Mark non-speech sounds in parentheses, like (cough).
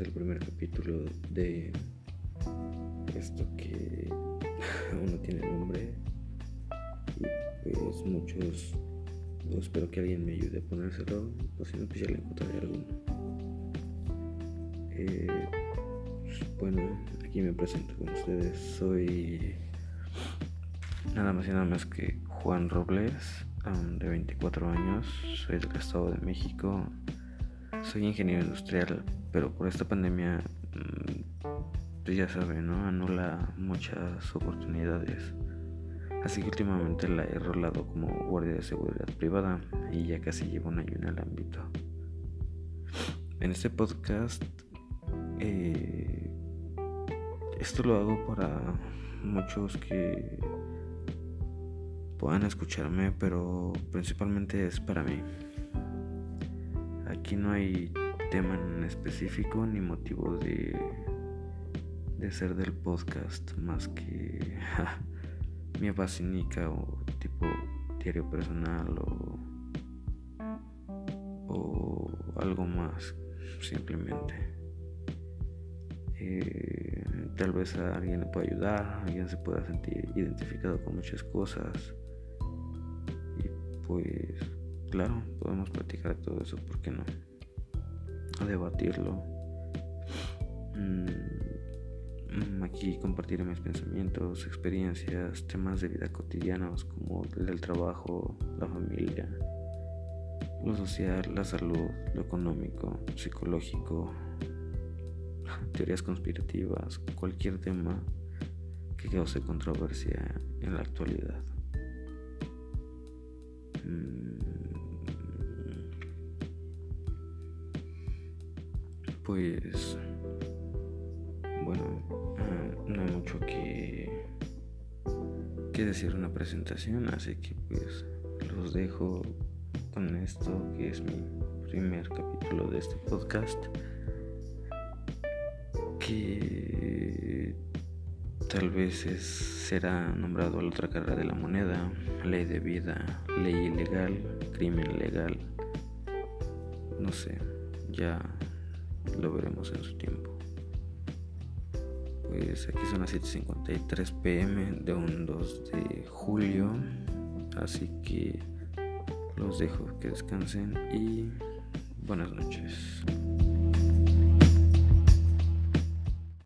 el primer capítulo de esto que (laughs) aún no tiene nombre. Y pues muchos, espero que alguien me ayude a ponérselo, o si no, pues ya le encontraré alguno. Eh, bueno, aquí me presento con ustedes. Soy nada más y nada más que Juan Robles, de 24 años. Soy del Estado de México. Soy ingeniero industrial, pero por esta pandemia, mm, pues ya saben, ¿no? Anula muchas oportunidades. Así que últimamente la he rolado como guardia de seguridad privada y ya casi llevo un año en el ámbito. En este podcast, eh, esto lo hago para muchos que puedan escucharme, pero principalmente es para mí. Aquí no hay tema en específico ni motivo de, de ser del podcast más que mi vacinica o tipo diario personal o, o algo más simplemente. Eh, tal vez a alguien le pueda ayudar, alguien se pueda sentir identificado con muchas cosas. Y pues claro, podemos platicar todo eso, ¿por qué no? A debatirlo. Mm, aquí compartiré mis pensamientos, experiencias, temas de vida cotidianos como el del trabajo, la familia, lo social, la salud, lo económico, psicológico, (laughs) teorías conspirativas, cualquier tema que cause controversia en la actualidad. Pues bueno no hay mucho que que decir una presentación así que pues los dejo con esto que es mi primer capítulo de este podcast que tal vez será nombrado a la otra cara de la moneda, ley de vida, ley ilegal, crimen legal, no sé, ya lo veremos en su tiempo. Pues aquí son las 7.53 pm de un 2 de julio. Así que los dejo que descansen y buenas noches.